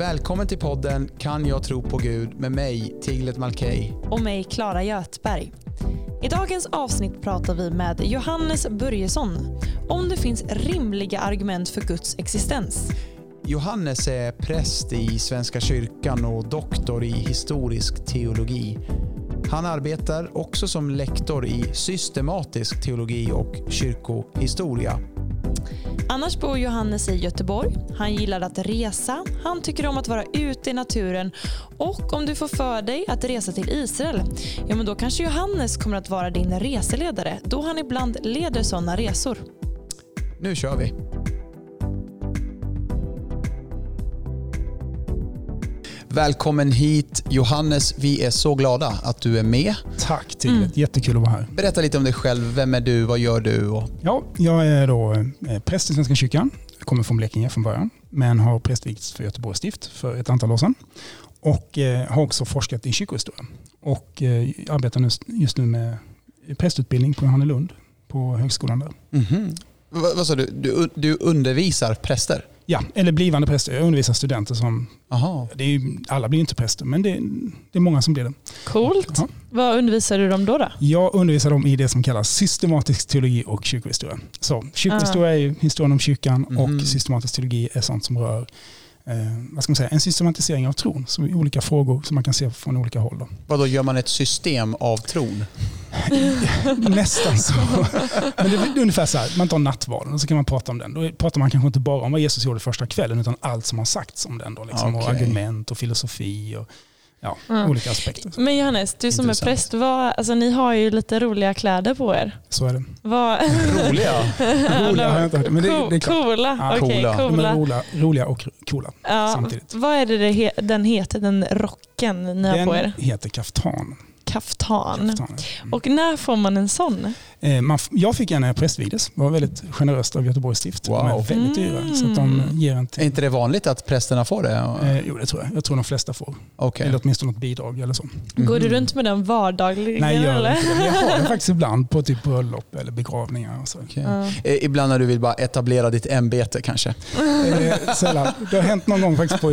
Välkommen till podden Kan jag tro på Gud med mig, Tiglet Malkej. Och mig, Klara Götberg. I dagens avsnitt pratar vi med Johannes Börjesson om det finns rimliga argument för Guds existens. Johannes är präst i Svenska kyrkan och doktor i historisk teologi. Han arbetar också som lektor i systematisk teologi och kyrkohistoria. Annars bor Johannes i Göteborg. Han gillar att resa, han tycker om att vara ute i naturen och om du får för dig att resa till Israel, ja men då kanske Johannes kommer att vara din reseledare då han ibland leder sådana resor. Nu kör vi! Välkommen hit Johannes, vi är så glada att du är med. Tack Tigret, mm. jättekul att vara här. Berätta lite om dig själv, vem är du, vad gör du? Ja, jag är då eh, präst i Svenska kyrkan, jag kommer från Blekinge från början, men har prästvigts för Göteborgs stift för ett antal år sedan. Och eh, har också forskat i kyrkohistoria. Och eh, arbetar just nu med prästutbildning på Johannelund på högskolan där. Mm -hmm. Vad sa du? du? Du undervisar präster? Ja, eller blivande präster. Jag undervisar studenter som... Aha. Det är, alla blir inte präster, men det, det är många som blir det. Coolt. Ja. Vad undervisar du dem då, då? Jag undervisar dem i det som kallas systematisk teologi och kyrkohistoria. Så, kyrkohistoria ah. är historien om kyrkan mm. och systematisk teologi är sånt som rör vad ska man säga, en systematisering av tron. Så olika frågor som man kan se från olika håll. Då. Vad då gör man ett system av tron? Nästan så. Men det är ungefär så här, man tar nattvarden och så kan man prata om den. Då pratar man kanske inte bara om vad Jesus gjorde första kvällen utan allt som har sagts om den. Då, liksom, okay. Och argument och filosofi och ja, mm. olika aspekter. Men Johannes, du som Intressant. är präst, vad, alltså, ni har ju lite roliga kläder på er. Så är det. Vad... Roliga? roliga har jag inte hört. Men det, det är klart. Coola. Ja, okay, coola. coola. roliga, roliga och coola ja, samtidigt. Vad är det, det den heter, den rocken ni har på er? Den heter kaftan kaftan. kaftan mm. Och när får man en sån? Eh, man, jag fick en när jag prästvigdes. Det var väldigt generöst av Göteborgs stift. Wow. De är väldigt dyra. Mm. Så de ger en till. Är inte det vanligt att prästerna får det? Eh, jo, det tror jag. Jag tror de flesta får. Okay. Eller åtminstone något bidrag eller så. Mm. Går du runt med den vardagligen? Nej, jag, eller? jag har den faktiskt ibland på typ bröllop eller begravningar. Och så. Okay. Mm. Eh, ibland när du vill bara etablera ditt ämbete kanske? Eh, sällan. Det har hänt någon gång faktiskt på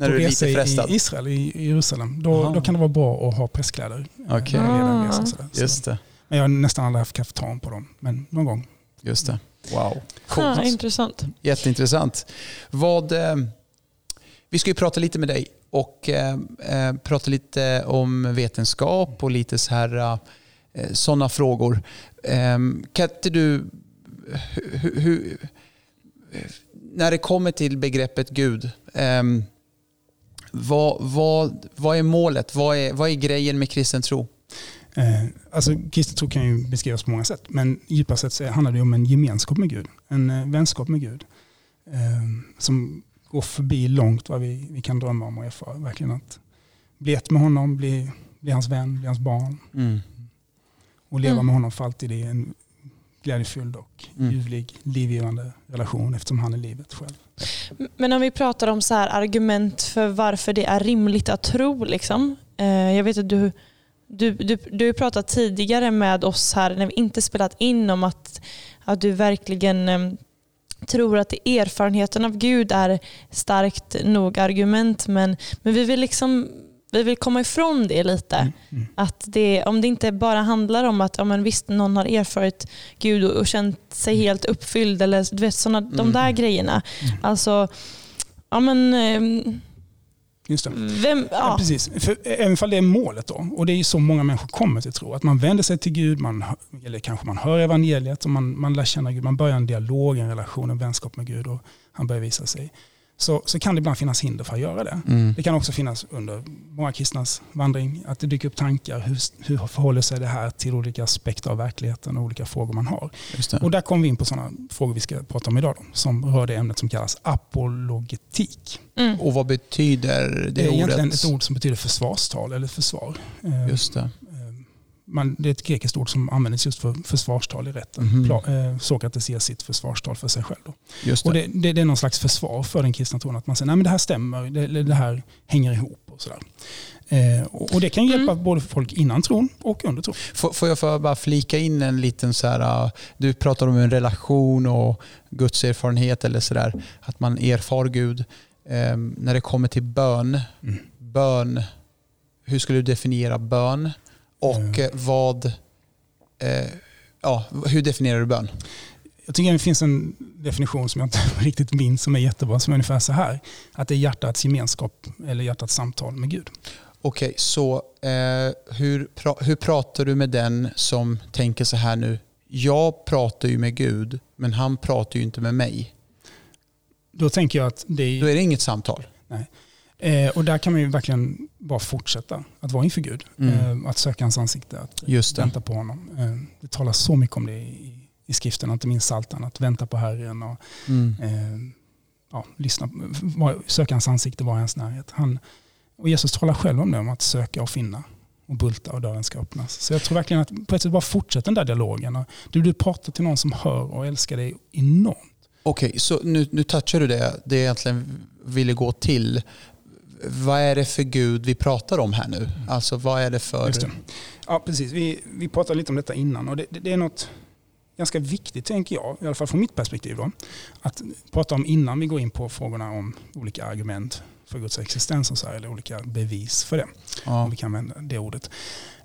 när du är lite frestad? i Israel, i Jerusalem. Då, då kan det vara bra att ha presskläder. Okay. Ah. Just det. Men jag har nästan aldrig haft kaftan på dem, men någon gång. Just det. Wow. Coolt. Ah, intressant. Jätteintressant. Vad, eh, vi ska ju prata lite med dig och eh, eh prata lite om vetenskap och lite så här eh, sådana frågor. Eh, kan inte du, hur, hur, när det kommer till begreppet Gud, eh, vad, vad, vad är målet? Vad är, vad är grejen med kristen tro? Eh, alltså, kristen tro kan ju beskrivas på många sätt, men djupast sett handlar det om en gemenskap med Gud, en eh, vänskap med Gud. Eh, som går förbi långt vad vi, vi kan drömma om och erfara. Verkligen att bli ett med honom, bli, bli hans vän, bli hans barn. Mm. Och leva mm. med honom för alltid i en glädjefylld och mm. ljuvlig, livgivande relation eftersom han är livet själv. Men om vi pratar om så här argument för varför det är rimligt att tro. Liksom. Eh, jag vet att du, du, du, du har pratat tidigare med oss här när vi inte spelat in om att, att du verkligen eh, tror att erfarenheten av Gud är starkt nog argument men, men vi vill liksom vi vill komma ifrån det lite. Mm, mm. Att det, om det inte bara handlar om att ja, men visst, någon har erfarit Gud och, och känt sig mm. helt uppfylld, eller du vet, såna, mm. de där grejerna. Mm. Alltså, ja men... Eh, Just det. Vem, ja. ja. precis. För, även om det är målet då, och det är ju så många människor kommer till tro, att man vänder sig till Gud, man, eller kanske man hör evangeliet och man, man lär känna Gud, man börjar en dialog, en relation, en vänskap med Gud och han börjar visa sig så, så kan det ibland finnas hinder för att göra det. Mm. Det kan också finnas under många kristnas vandring att det dyker upp tankar. Hur, hur förhåller sig det här till olika aspekter av verkligheten och olika frågor man har? Och där kommer vi in på sådana frågor vi ska prata om idag då, som rör det ämnet som kallas apologetik. Mm. Och vad betyder det, ordet? Det är ordet? egentligen ett ord som betyder försvarstal eller försvar. Just det man, det är ett grekiskt ord som används just för försvarstal i rätten. Mm. Pla, eh, Sokrates ger sitt försvarstal för sig själv. Då. Just det. Och det, det, det, är någon slags försvar för den kristna tron. Att man säger att det här stämmer, det, det här hänger ihop. och sådär. Eh, och det kan hjälpa mm. både folk innan tron och under tron. Får, får jag för bara flika in en liten så här, uh, du pratar om en relation och Guds erfarenhet eller sådär, att man erfar Gud. eh, när det kommer till bön. Mm. Bön, hur skulle du definiera bön? Och mm. vad, eh, ja, hur definierar du bön? Jag tycker det finns en definition som jag inte riktigt minns som är jättebra, som är ungefär så här. Att det är hjärtats gemenskap eller hjärtats samtal med Gud. Okej, okay, så eh, hur, pra hur pratar du med den som tänker så här nu? Jag pratar ju med Gud, men han pratar ju inte med mig. Då tänker jag att det är... Då är det inget samtal. Nej. Eh, och där kan man ju verkligen bara fortsätta att vara inför Gud. Mm. Eh, att söka hans ansikte, att Just det. vänta på honom. Eh, det talas så mycket om det i, i skriften, inte minst Saltan, att vänta på Herren och mm. Eh, ja, lyssna, söka hans ansikte, vara i hans närhet. Han, och Jesus talar själv om det, om att söka och finna och bulta och dörren ska öppnas. Så jag tror verkligen att på ett sätt bara fortsätta den där dialogen. Du, du pratar till någon som hör och älskar dig enormt. Okej, okay, så nu, nu touchar du det, det jag egentligen ville gå till. Vad är det för Gud vi pratar om här nu? Alltså vad är det för... Det. Ja, precis. Vi, vi pratade lite om detta innan och det, det, det är något ganska viktigt, tänker jag, i alla fall från mitt perspektiv, då, att prata om innan vi går in på frågorna om olika argument för Guds existens och så här, eller olika bevis för det. Ja. Om vi kan använda det ordet.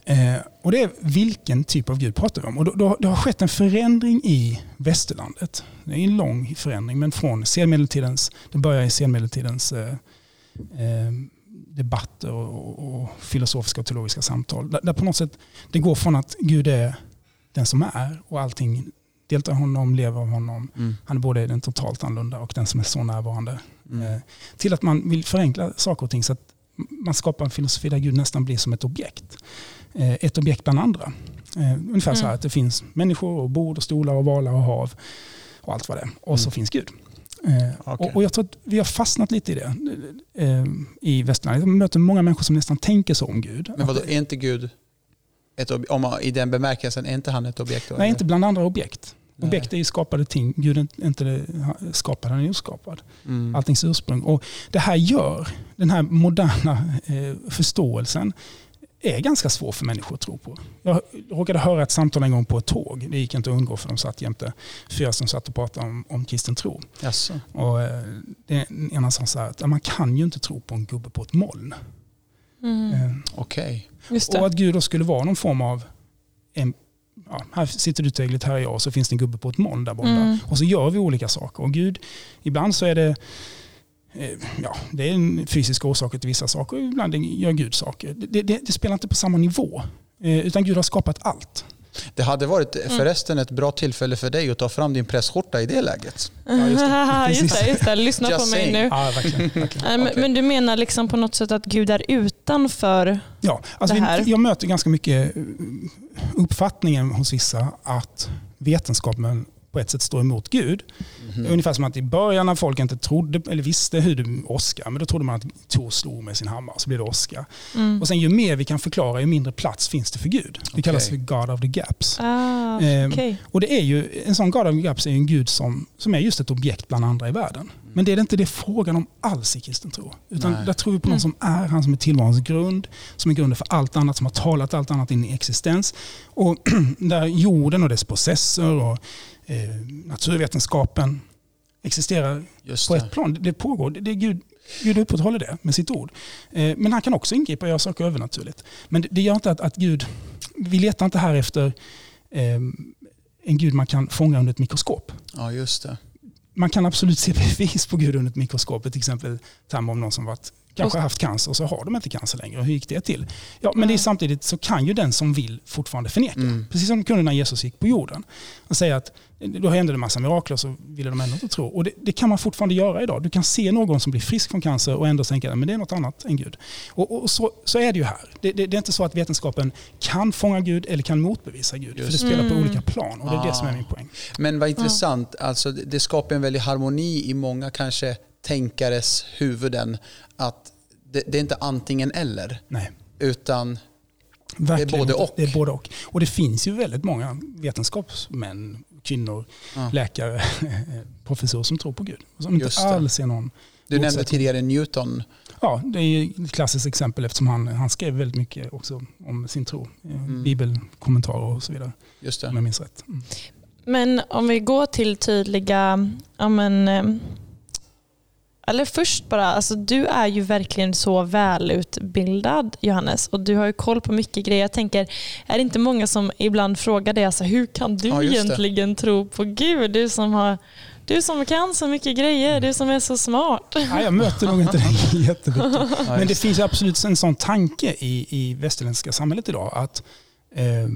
Eh, och det är vilken typ av Gud pratar vi om? Och då, då, det har skett en förändring i västerlandet. Det är en lång förändring, men från senmedeltidens, det börjar i senmedeltidens eh, eh, debatter och, och, filosofiska och teologiska samtal. Där, där, på något sätt det går från att Gud är den som är och allting deltar honom, lever av honom. Mm. Han är både den totalt annorlunda och den som är så närvarande. Mm. Eh, till att man vill förenkla saker och ting så att man skapar en filosofi där Gud nästan blir som ett objekt. Eh, ett objekt bland andra. Eh, ungefär mm. så här att det finns människor och bord och stolar och valar och hav och allt vad det är. Och mm. så finns Gud. Eh, okay. och, och, jag tror att vi har fastnat lite i det eh, i västerlandet. Jag möter många människor som nästan tänker så om Gud. Men vadå, är inte Gud ett, om man, i den bemärkelsen, är inte han ett objekt? Då, Nej, inte bland andra objekt. Nej. Objekt är ju skapade ting. Gud är inte skapad, han är oskapad. Mm. Alltings ursprung. Och det här gör, den här moderna eh, förståelsen, är ganska svår för människor att tro på. Jag råkade höra ett samtal en gång på ett tåg. Det gick inte att undgå för de satt jämte fyra som satt och pratade om, om kristen tro. Yes. Och, eh, det, ena sa så här att man kan ju inte tro på en gubbe på ett moln. Mm. Eh, Okej. Okay. Och att Gud då skulle vara någon form av en ja, här sitter du Tegligt, här är jag och så finns det en gubbe på ett moln där borta. Mm. Och så gör vi olika saker. Och Gud, ibland så är det ja, det är en fysisk orsak till vissa saker och ibland gör Gud saker. Det, det, det spelar inte på samma nivå. Eh, utan Gud har skapat allt. Det hade varit förresten ett bra tillfälle för dig att ta fram din pressskjorta i det läget. Ja, just, det. just, det, just det. Lyssna Just på saying. mig nu. Ja, verkligen, verkligen. Men, okay. men, du menar liksom på något sätt att Gud är utanför ja, alltså det här? jag möter ganska mycket uppfattningen hos vissa att vetenskapen på ett sätt står emot Gud. Mm. Ungefär som att i början när folk inte trodde eller visste hur det åska, men då trodde man att Tor slog med sin hammare så blev det åska. Mm. Och sen ju mer vi kan förklara, ju mindre plats finns det för Gud. Det okay. kallas för God of the Gaps. Ah, ehm, okay. och det är ju, en sån God of the Gaps är en Gud som, som är just ett objekt bland andra i världen. Men det är inte det frågan om alls i kristen tro. Utan Nej. där tror vi på någon mm. som är, han som är tillvarons grund, som är grunden för allt annat, som har talat allt annat in i existens. Och där jorden och dess processer och eh, naturvetenskapen existerar på ett plan. Det pågår. Det, är Gud, Gud upprätthåller det med sitt ord. Eh, men han kan också ingripa och göra saker övernaturligt. Men det, det gör inte att, att Gud... Vi letar inte här efter eh, en Gud man kan fånga under ett mikroskop. Ja, just det. Man kan absolut se bevis på Gud under ett mikroskop. Till exempel termer om någon som varit kanske haft cancer och så har de inte cancer längre. Hur gick det till? Ja, men det är samtidigt så kan ju den som vill fortfarande förneka. Mm. Precis som de kunde när Jesus gick på jorden. Och säga att då hände det en massa mirakler så ville de ändå inte tro. Och det, det, kan man fortfarande göra idag. Du kan se någon som blir frisk från cancer och ändå tänka att det är något annat än Gud. Och, och så, så, är det ju här. Det, det, det, är inte så att vetenskapen kan fånga Gud eller kan motbevisa Gud. Just. För det spelar mm. på olika plan och det är ah. det som är min poäng. Men vad intressant. Alltså, det skapar en väldig harmoni i många kanske tänkares huvuden att det, det är inte antingen eller. Nej. Utan Verkligen. det är både och. Det är både och. Och det finns ju väldigt många vetenskapsmän, kvinnor, ja. läkare, professorer som tror på Gud. Som inte alls är någon Du nämnde tidigare Newton. Ja, det är ett klassiskt exempel eftersom han, han skrev väldigt mycket också om sin tro. Mm. Bibelkommentarer och så vidare. Just det. Om jag minns rätt. Mm. Men om vi går till tydliga ja men, eller först bara, alltså du är ju verkligen så välutbildad Johannes och du har ju koll på mycket grejer. Jag tänker, är det inte många som ibland frågar dig, alltså, hur kan du ja, egentligen tro på Gud? Du som, har, du som kan så mycket grejer, du som är så smart. Ja, jag möter nog inte det jättemycket. Men det finns absolut en sån tanke i, i västerländska samhället idag att eh,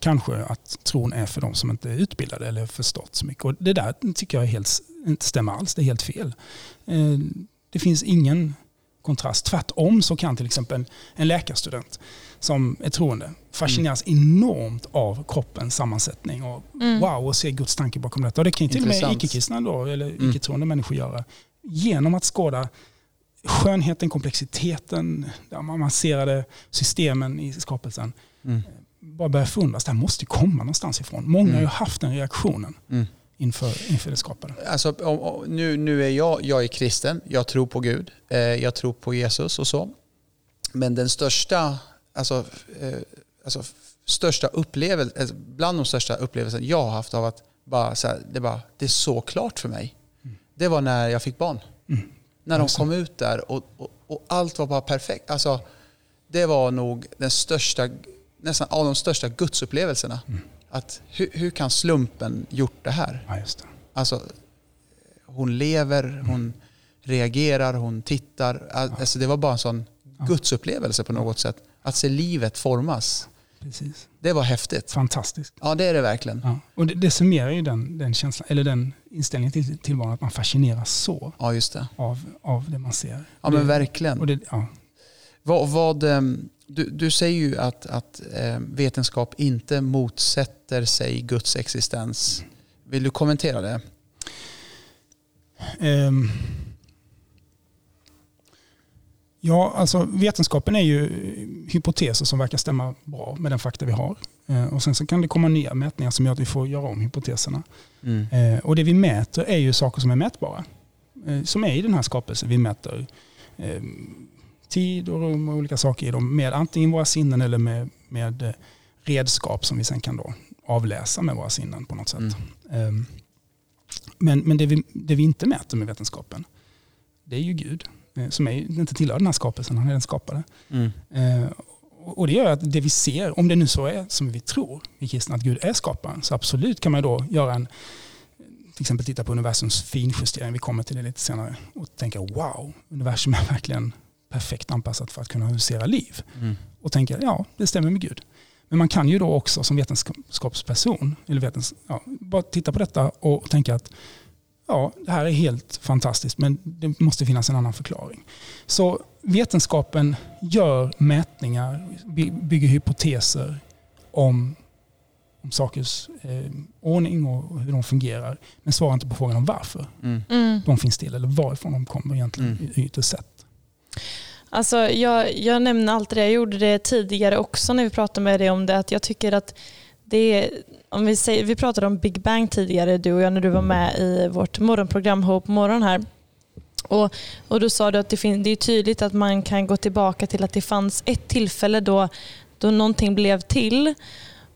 kanske att tron är för de som inte är utbildade eller förstått så mycket. Och det där tycker jag helt, inte stämmer alls, det är helt fel. Eh, det finns ingen kontrast. Tvärtom så kan till exempel en läkarstudent som är troende fascineras mm. enormt av kroppens sammansättning och mm. wow, och se Guds tanke bakom detta. Och det kan ju till och med icke-kristna eller mm. icke-troende människor göra. Genom att skåda skönheten, komplexiteten, de avancerade systemen i skapelsen. Mm bara börja förundras. Det här måste ju komma någonstans ifrån. Många mm. har ju mm. haft den reaktionen. Inför, inför det skapade. Alltså, nu, nu är jag, jag är kristen, jag tror på Gud, eh, jag tror på Jesus och så. Men den största, alltså, eh, alltså, största upplevelsen, alltså, bland de största upplevelserna jag har haft av att bara, så här, det, bara, det är så klart för mig. Mm. Det var när jag fick barn. Mm. När de kom ut där och, och, och, allt var bara perfekt. Alltså, det var nog den största nästan av de största gudsupplevelserna. Mm. Att hur, hur, kan slumpen gjort det här? Ja, det. Alltså, hon lever, mm. hon reagerar, hon tittar. Alltså, det var bara en sån gudsupplevelse på något sätt. Att se livet formas. Precis. Det var häftigt. Fantastiskt. Ja, det är det verkligen. Ja. Och det, det summerar ju den, den känslan, eller den inställningen till tillvaron, att man fascineras så ja, just det. Av, av det man ser. Ja, men verkligen. Och det, ja. vad, vad, ehm, du, du säger ju att, att eh, vetenskap inte motsätter sig Guds existens. Vill du kommentera det? Um, ja, alltså vetenskapen är ju hypoteser som verkar stämma bra med den fakta vi har. Uh, och Sen så kan det komma nya mätningar som gör att vi får göra om hypoteserna. Mm. Uh, och Det vi mäter är ju saker som är mätbara. Uh, som är i den här skapelsen. Vi mäter ehm, tid och rum och olika saker i dem med antingen våra sinnen eller med, med eh, redskap som vi sen kan då avläsa med våra sinnen på något sätt. Mm. Um, men men det, vi, det vi inte mäter med vetenskapen, det är ju Gud. Eh, som är, inte tillhör den här skapelsen, han är den skapade. Mm. Uh, och det gör att det vi ser, om det nu så är som vi tror, vi kristna, att Gud är skaparen, så absolut kan man då göra en, till exempel titta på universums finjustering, vi kommer till det lite senare, och tänka wow, universum är verkligen perfekt anpassat för att kunna husera liv. Mm. Och tänka, ja, det stämmer med Gud. Men man kan ju då också som vetenskapsperson, eller vetens, ja, bara titta på detta och tänka att ja, det här är helt fantastiskt men det måste finnas en annan förklaring. Så vetenskapen gör mätningar, bygger hypoteser om, om sakers eh, ordning och hur de fungerar. Men svarar inte på frågan om varför mm. mm. de finns till eller varifrån de kommer egentligen mm. ytterst sett. Alltså, jag, jag nämner alltid det, jag gjorde det tidigare också när vi pratade med dig om det, att jag tycker att det är, om vi, säger, vi pratade om Big Bang tidigare, du och jag, när du var med i vårt morgonprogram Hope Morgon här. Och, och då sa du att det, fin, det är tydligt att man kan gå tillbaka till att det fanns ett tillfälle då, då någonting blev till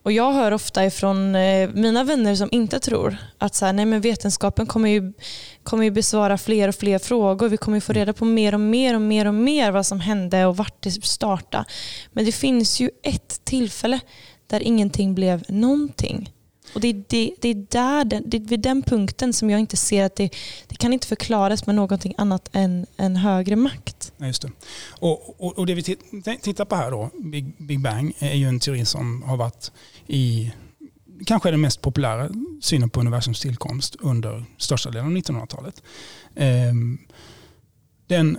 och Jag hör ofta ifrån eh, mina vänner som inte tror att så här, nej men vetenskapen kommer ju, kommer ju besvara fler och fler frågor. Vi kommer ju få reda på mer och mer och mer och mer vad som hände och vart det startade. Men det finns ju ett tillfälle där ingenting blev någonting. Och det, är, det, det är där, det är vid den punkten som jag inte ser att det, det kan inte förklaras med någonting annat än en högre makt. Ja, just det. Och, och, och det vi tittar på här då, Big, Big Bang, är ju en teori som har varit i kanske den mest populära synen på universums tillkomst under största delen av 1900-talet. Ehm, den,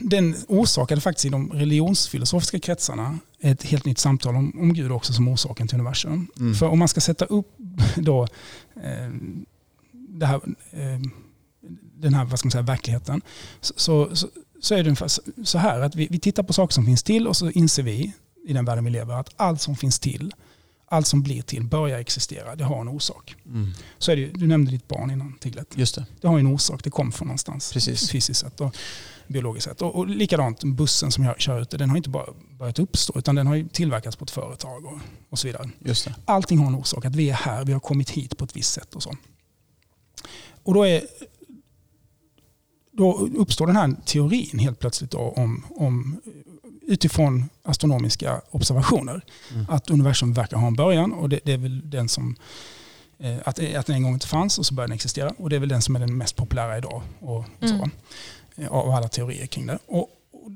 den orsakade faktiskt i de religionsfilosofiska kretsarna ett helt nytt samtal om, om Gud också som orsaken till universum. Mm. För om man ska sätta upp då, eh, här, eh, den här vad ska man säga, verkligheten så, så, så är det så här att vi, vi tittar på saker som finns till och så inser vi i den världen vi lever att allt som finns till allt som blir till börjar existera. Det har en orsak. Mm. Så är det, du nämnde ditt barn innan Tiglet. Just det. det har en orsak, det kom från någonstans. Precis. Fysiskt sett och biologiskt sett. Och, och likadant bussen som jag kör ute, den har inte bara börjat uppstå utan den har tillverkats på ett företag och, och så vidare. Just det. Allting har en orsak, att vi är här, vi har kommit hit på ett visst sätt och så. Och då är då uppstår den här teorin helt plötsligt om, om utifrån astronomiska observationer. Mm. Att universum verkar ha en början och det, det är väl den som eh, att, att den en gång inte fanns och så började den existera. Och det är väl den som är den mest populära idag och, och så, mm. Av alla teorier kring det. Och, och,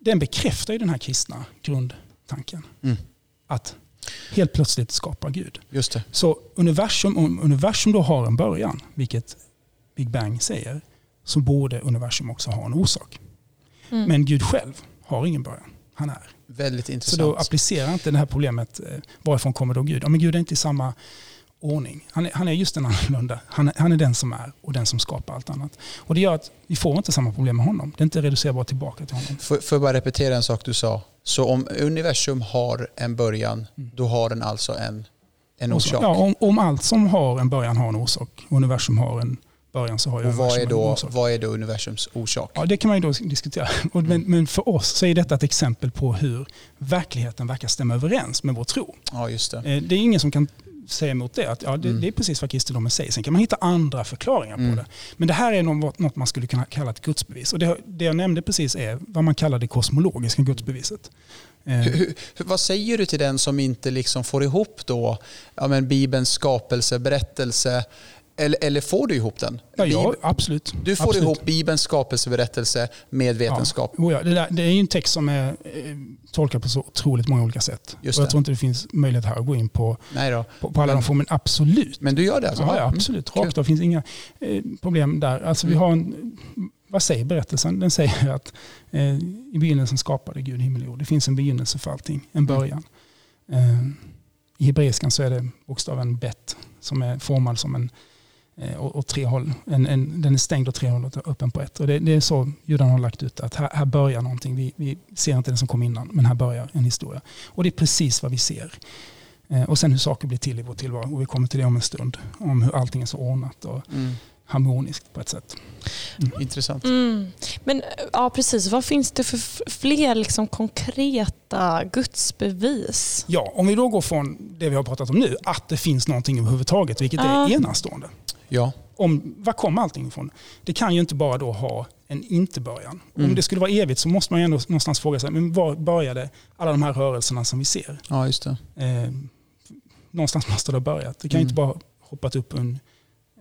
den bekräftar ju den här kristna grundtanken. Mm. Att helt plötsligt skapar Gud. Just det. Så universum, om universum då har en början, vilket Big Bang säger, så borde universum också ha en orsak. Mm. Men Gud själv har ingen början. Han är. Väldigt intressant. Så då applicerar inte det här problemet, eh, varifrån kommer då Gud? Ja, men Gud är inte i samma ordning. Han är, han är just den annorlunda. Han är, han är den som är och den som skapar allt annat. Och det gör att vi får inte samma problem med honom. Det är inte reducerbart tillbaka till honom. Får, får jag bara repetera en sak du sa? Så om universum har en början, mm. då har den alltså en, en orsak? Ja, om, om allt som har en början har en orsak, universum har en början så har Och vad är, då, vad är då universums orsak? Ja, det kan man ju då diskutera. Men, men, för oss så är detta ett exempel på hur verkligheten verkar stämma överens med vår tro. Ja, just det. Eh, det är ingen som kan säga emot det. Att, ja, det, mm. det är precis vad kristendomen säger. Sen kan man hitta andra förklaringar mm. på det. Men det här är något man skulle kunna kalla ett gudsbevis. Och det, det jag nämnde precis är vad man kallar det kosmologiska gudsbeviset. Eh. Hur, hur, vad säger du till den som inte liksom får ihop då, ja, men Bibelns skapelseberättelse eller, eller får du ihop den? Ja, ja absolut. Du får absolut. ihop Bibelns skapelseberättelse med vetenskap? Ja, ja. Det, där, det, är ju en text som är eh, tolkad på så otroligt många olika sätt. Just och jag tror inte det finns möjlighet här att gå in på, på, på, alla de formen. Absolut. Men du gör det alltså? Ja, ja absolut. Mm. Rakt. Det finns inga eh, problem där. Alltså, vi mm. har en, vad säger berättelsen? Den säger att eh, i begynnelsen skapade Gud himmel och jord. Det finns en begynnelse för allting, en mm. början. Mm. Eh, I hebreiskan så är det bokstaven bet som är formad som en Eh, och, och tre håll. En, en, den är stängd åt tre håll och öppen på ett. Och det, det är så judarna har lagt ut att här, här börjar någonting. Vi, vi, ser inte det som kom innan, men här börjar en historia. Och det är precis vad vi ser. Eh, och sen hur saker blir till i vår tillvaro. Och vi kommer till det om en stund. Om hur allting är så ordnat och mm. harmoniskt på ett sätt. Mm. Intressant. Mm. Men ja, precis. Vad finns det för fler liksom, konkreta gudsbevis? Ja, om vi då går från det vi har pratat om nu, att det finns någonting överhuvudtaget, vilket är enastående. Ja. Om, var kommer allting ifrån? Det kan ju inte bara då ha en inte-början. Mm. Om det skulle vara evigt så måste man ju ändå någonstans fråga sig, men var började alla de här rörelserna som vi ser? Ja, just det. Eh, någonstans måste det ha börjat. Det kan ju mm. inte bara hoppat upp en,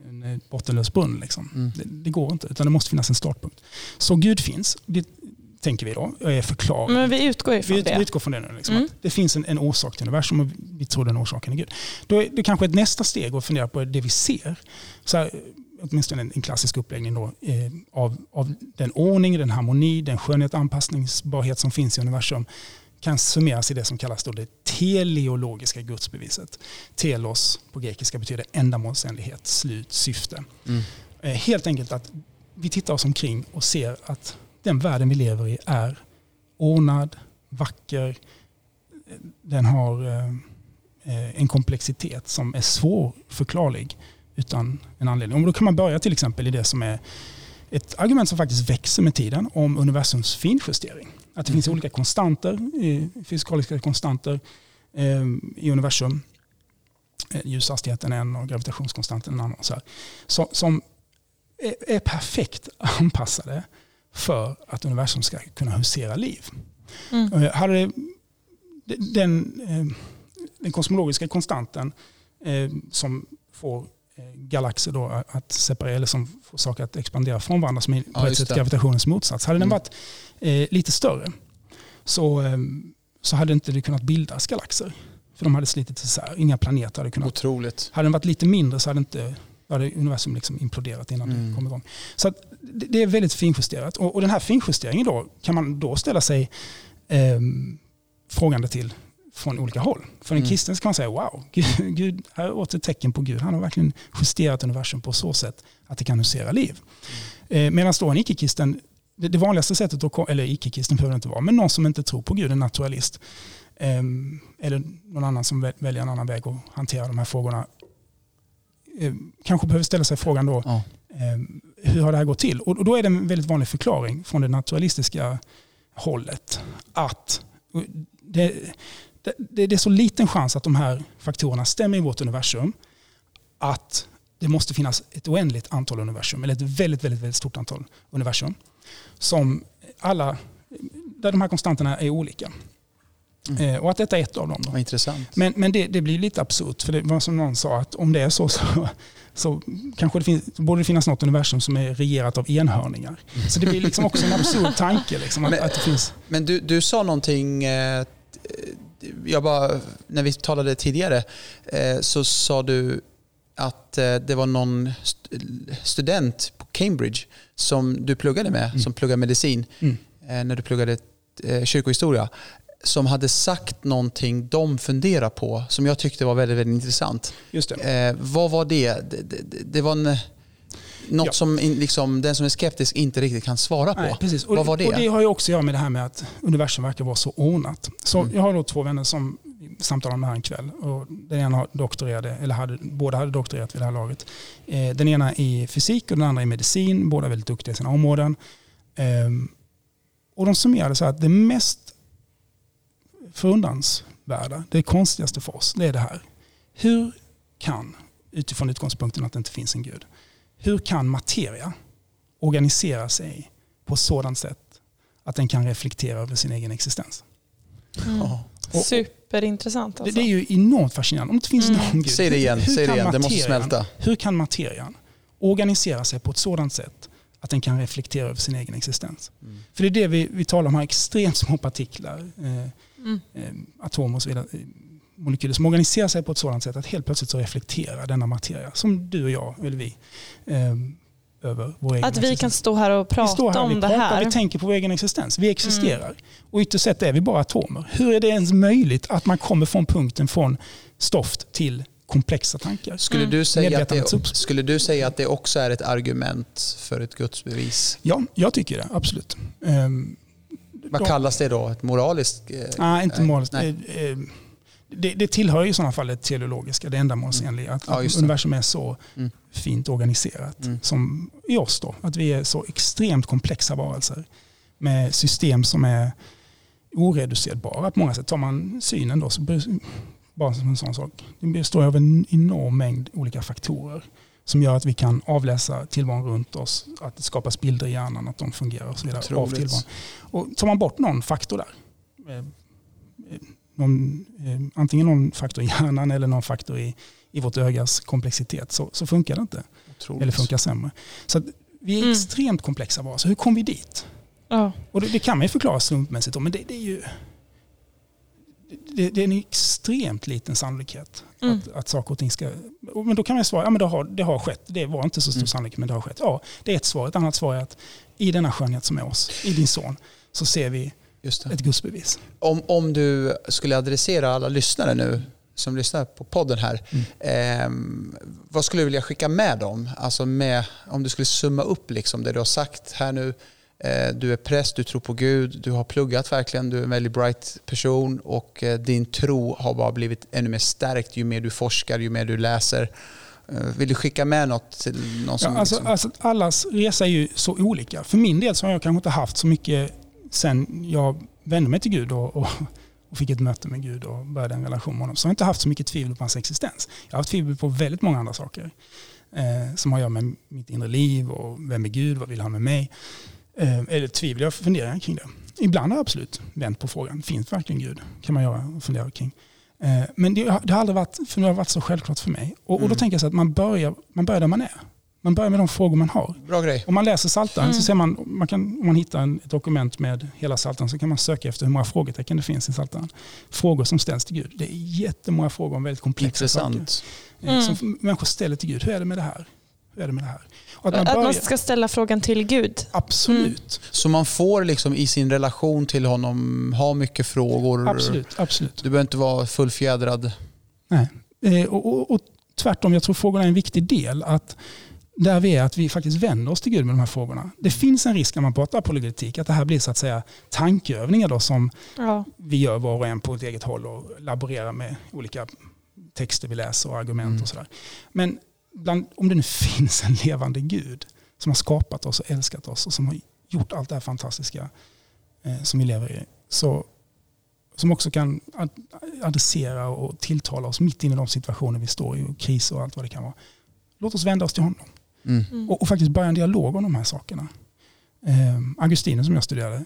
en eh, bottenlös brunn. Liksom. Mm. Det, det, går inte, utan det måste finnas en startpunkt. Så Gud finns. Det, tänker vi då, är förklaring. Men vi utgår ifrån vi, det. Vi utgår från det nu. Liksom, mm. det finns en, en, orsak till universum och vi tror den orsaken är Gud. Då är det kanske ett nästa steg att fundera på det vi ser. Så här, åtminstone en, en klassisk uppläggning då, eh, av, av den ordning, den harmoni, den skönhet, anpassningsbarhet som finns i universum kan summeras i det som kallas då det teleologiska gudsbeviset. Telos på grekiska betyder ändamålsenlighet, slut, syfte. Mm. Eh, helt enkelt att vi tittar oss omkring och ser att den världen vi lever i är ordnad, vacker, den har eh, en komplexitet som är svårförklarlig utan en anledning. Och då kan man börja till exempel i det som är ett argument som faktiskt växer med tiden om universums finjustering. Att det mm. finns olika konstanter, fysikaliska konstanter eh, i universum. Eh, ljushastigheten är en och gravitationskonstanten en annan. Så här, som är perfekt anpassade för att universum ska kunna husera liv. Mm. Eh, hade den, eh, den kosmologiska konstanten eh, som får galaxer då att separera, eller som får saker att expandera från varandra, som är på ja, ett sätt gravitationens motsats. Hade mm. den varit lite större så, så hade inte det kunnat bildas galaxer. För de hade slitit isär. Inga planeter hade kunnat... Otroligt. Hade den varit lite mindre så hade inte hade universum liksom imploderat innan mm. det kom igång. Så det är väldigt finjusterat. Och, och den här finjusteringen då kan man då ställa sig eh, frågande till från olika håll. För en mm. kristen kan man säga wow, Gud, Gud, här är åter ett tecken på Gud. Han har verkligen justerat universum på så sätt att det kan husera liv. Mm. Eh, Medan då en icke-kristen, det, det, vanligaste sättet, att, eller icke-kristen behöver det inte vara, men någon som inte tror på Gud, en naturalist, eh, eller någon annan som väljer en annan väg att hantera de här frågorna, kanske behöver ställa sig frågan då, ja. eh, hur har det här gått till? Och, och då är det en väldigt vanlig förklaring från det naturalistiska hållet att det, det, det, är så liten chans att de här faktorerna stämmer i vårt universum att det måste finnas ett oändligt antal universum, eller ett väldigt, väldigt, väldigt stort antal universum, som alla, där de här konstanterna är olika. Mm. Eh, och att detta är ett av dem. Då. intressant. Men, men det, det, blir lite absurt, för det var som någon sa, att om det är så så, så kanske det finns, borde det finnas något universum som är regerat av enhörningar. Mm. Så det blir liksom också en absurd tanke. Liksom, att, men, att det finns... men du, du sa någonting, eh, jag bara, när vi talade tidigare, eh, så sa du att eh, det var någon student på Cambridge som du pluggade med, mm. som pluggade medicin, mm. Eh, när du pluggade eh, kyrkohistoria, som hade sagt någonting de funderar på som jag tyckte var väldigt, väldigt intressant. Just det. vad var det? Det, det, det var en, något ja. som liksom, den som är skeptisk inte riktigt kan svara på. Nej, precis. Och, vad var det? Och det har ju också att göra med det här med att universum verkar vara så ordnat. Så mm. Jag har då två vänner som samtalade om det här en kväll. Och den ena doktorerade, eller hade, båda hade doktorerat vid det här laget. Eh, den ena i fysik och den andra i medicin. Båda väldigt duktiga i sina områden. Eh, och de summerade så att det mest förundransvärda, det konstigaste för oss, det är det här. Hur kan, utifrån utgångspunkten att det inte finns en gud, hur kan materia organisera sig på ett sådant sätt att den kan reflektera över sin egen existens? Mm. Och, Superintressant. Alltså. Det, är ju enormt fascinerande. Om det finns mm. någon gud. Säg det igen, Säg det, igen. det måste smälta. Hur kan materian organisera sig på ett sådant sätt att den kan reflektera över sin egen existens? Mm. För det är det vi, vi talar om här, extremt små partiklar, eh, mm. eh, atomer och så vidare, eh, molekyler som organiserar sig på ett sådant sätt att helt plötsligt så reflekterar denna materia, som du och jag, eller vi, eh, över vår egen Att vi existens. kan stå här och prata här, om det pratar, här. Vi tänker på vår egen existens. Vi existerar. Mm. Och ytterst sett är vi bara atomer. Hur är det ens möjligt att man kommer från punkten från stoft till komplexa tankar? Skulle, mm. du säga att det, skulle du säga att det också är ett argument för ett gudsbevis? Ja, jag tycker det. Absolut. Um, Vad kallas det då? Ett moraliskt? Eh, nej, inte moraliskt. Nej. Eh, det, det tillhör ju i sådana fall det teleologiska, det ändamålsenliga. Att, ja, att universum är så mm. fint organiserat mm. som i oss. Då, att vi är så extremt komplexa varelser med system som är oreducerbara på många sätt. Tar man synen då, så bara som en sån sak, det består av en enorm mängd olika faktorer som gör att vi kan avläsa tillvaron runt oss, att det skapas bilder i hjärnan, att de fungerar och så vidare. Av tillvaron. Och tar man bort någon faktor där, eh, någon, eh, antingen någon faktor i hjärnan eller någon faktor i, i vårt ögas komplexitet så, så funkar det inte. Otroligt. Eller funkar sämre. Så vi är mm. extremt komplexa varelser. Hur kom vi dit? Ja. Och det, det, kan man ju förklara slumpmässigt men det, det är ju det, det, är en extremt liten sannolikhet mm. att, att saker och ting ska... Men då kan man svara, ja men det har, det har skett. Det var inte så stor mm. sannolikhet men det har skett. Ja, det är ett svar. Ett annat svar är att i denna skönhet som är oss, i din son, så ser vi ett gudsbevis. Om, om du skulle adressera alla lyssnare nu som lyssnar på podden här. Mm. Eh, vad skulle du vilja skicka med dem? Alltså med, om du skulle summa upp liksom det du har sagt här nu. Eh, du är präst, du tror på Gud, du har pluggat verkligen, du är en väldigt bright person och eh, din tro har bara blivit ännu mer stärkt ju mer du forskar, ju mer du läser. Eh, vill du skicka med något till någon som... Ja, alltså, liksom... alltså, allas resa är ju så olika. För min del så har jag kanske inte haft så mycket sen jag vände mig till Gud och, och, och, fick ett möte med Gud och började en relation med honom. Så jag har inte haft så mycket tvivel på hans existens. Jag har haft tvivel på väldigt många andra saker. Eh, som har att göra med mitt inre liv och vem är Gud, vad vill han med mig? Eh, eller tvivel, jag funderar kring det. Ibland har jag absolut vänt på frågan, finns verkligen Gud? kan man göra och fundera kring. Eh, men det, det, har aldrig varit, för det har varit så självklart för mig. Och, mm. och då mm. tänker jag så att man börjar, man börjar där man är. Man börjar med de frågor man har. Bra grej. Om man läser Psaltaren mm. så ser man, man kan, om man hittar ett dokument med hela Psaltaren så kan man söka efter hur många frågetecken det finns i Psaltaren. Frågor som ställs till Gud. Det är jättemånga frågor om väldigt komplexa Intressant. saker. Eh, mm. Som människor ställer till Gud. Hur är det med det här? Är det med det här? Att man, börjar... att man ska ställa frågan till Gud? Absolut. Mm. Så man får liksom i sin relation till honom ha mycket frågor? Absolut. absolut. Du behöver inte vara fullfjädrad? Nej. Eh, och, och, och tvärtom, jag tror frågorna är en viktig del. Att där vi är att vi faktiskt vänder oss till Gud med de här frågorna. Det finns en risk när man pratar apologetik att det här blir så att säga tankeövningar då som ja. vi gör var och en på ett eget håll och laborerar med olika texter vi läser och argument mm. och sådär. Men bland, om det nu finns en levande Gud som har skapat oss och älskat oss och som har gjort allt det här fantastiska eh, som vi lever i, så, som också kan adressera och tilltala oss mitt inne i de situationer vi står i, och kris och allt vad det kan vara låt oss vända oss till honom. Mm. Och, och, faktiskt börja en dialog om de här sakerna. Eh, Augustinus som jag studerade,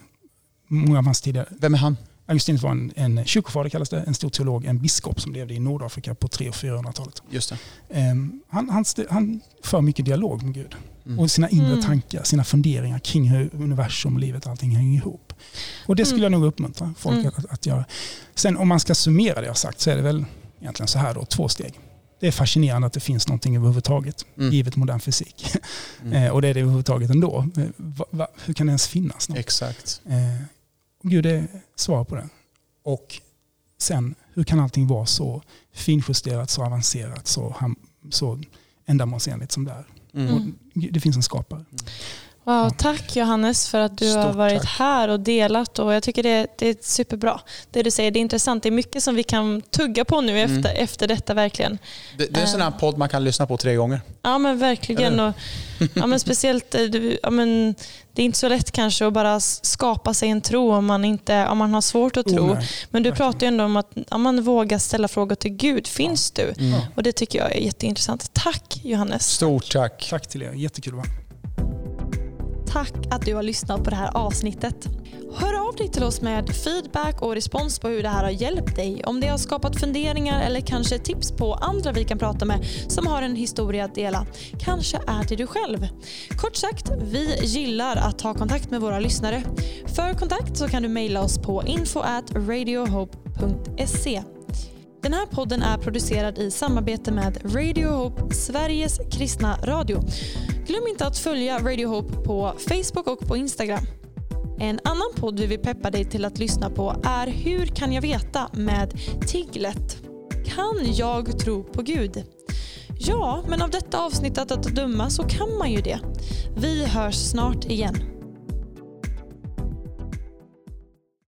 många av hans tidigare... Vem är han? Augustinus var en, en kyrkofader kallas det, en stor teolog, en biskop som levde i Nordafrika på 300 och 400-talet. Just det. Um, han, han, han, för mycket dialog med Gud mm. och sina inre mm. tankar, sina funderingar kring hur universum, livet och allting hänger ihop. Och det skulle mm. jag nog uppmuntra folk mm. att, att göra. Sen om man ska summera det jag sagt så är det väl egentligen så här då, två steg. Det är fascinerande att det finns någonting överhuvudtaget, mm. givet modern fysik. Mm. eh, och det är det överhuvudtaget ändå. Eh, va, va, hur kan det ens finnas något? Exakt. Eh, Gud är svar på det. Och sen, hur kan allting vara så finjusterat, så avancerat, så, så ändamålsenligt som det är? Mm. det finns en skapare. Mm. Wow, tack Johannes för att du Stort har varit tack. här och delat. Och jag tycker det, det är superbra. Det du säger det är intressant. Det är mycket som vi kan tugga på nu mm. efter, efter detta verkligen. Det, det är en sån här uh, podd man kan lyssna på tre gånger. Ja men verkligen. Och, ja, men speciellt, eh, ja, men, det är inte så lätt kanske att bara skapa sig en tro om man, inte, om man har svårt att tro. Oh, men du pratar ju ändå om att om man vågar ställa frågor till Gud. Finns ja. du? Mm. Och Det tycker jag är jätteintressant. Tack Johannes. Stort tack. Tack till er. Jättekul att vara Tack att du har lyssnat på det här avsnittet. Hör av dig till oss med feedback och respons på hur det här har hjälpt dig. Om det har skapat funderingar eller kanske tips på andra vi kan prata med som har en historia att dela. Kanske är det du själv. Kort sagt, vi gillar att ha kontakt med våra lyssnare. För kontakt så kan du mejla oss på info at radiohope.se. Den här podden är producerad i samarbete med Radio Hope, Sveriges kristna radio. Glöm inte att följa Radio Hope på Facebook och på Instagram. En annan podd vi vill peppa dig till att lyssna på är Hur kan jag veta med Tiglet. Kan jag tro på Gud? Ja, men av detta avsnittet att döma så kan man ju det. Vi hörs snart igen.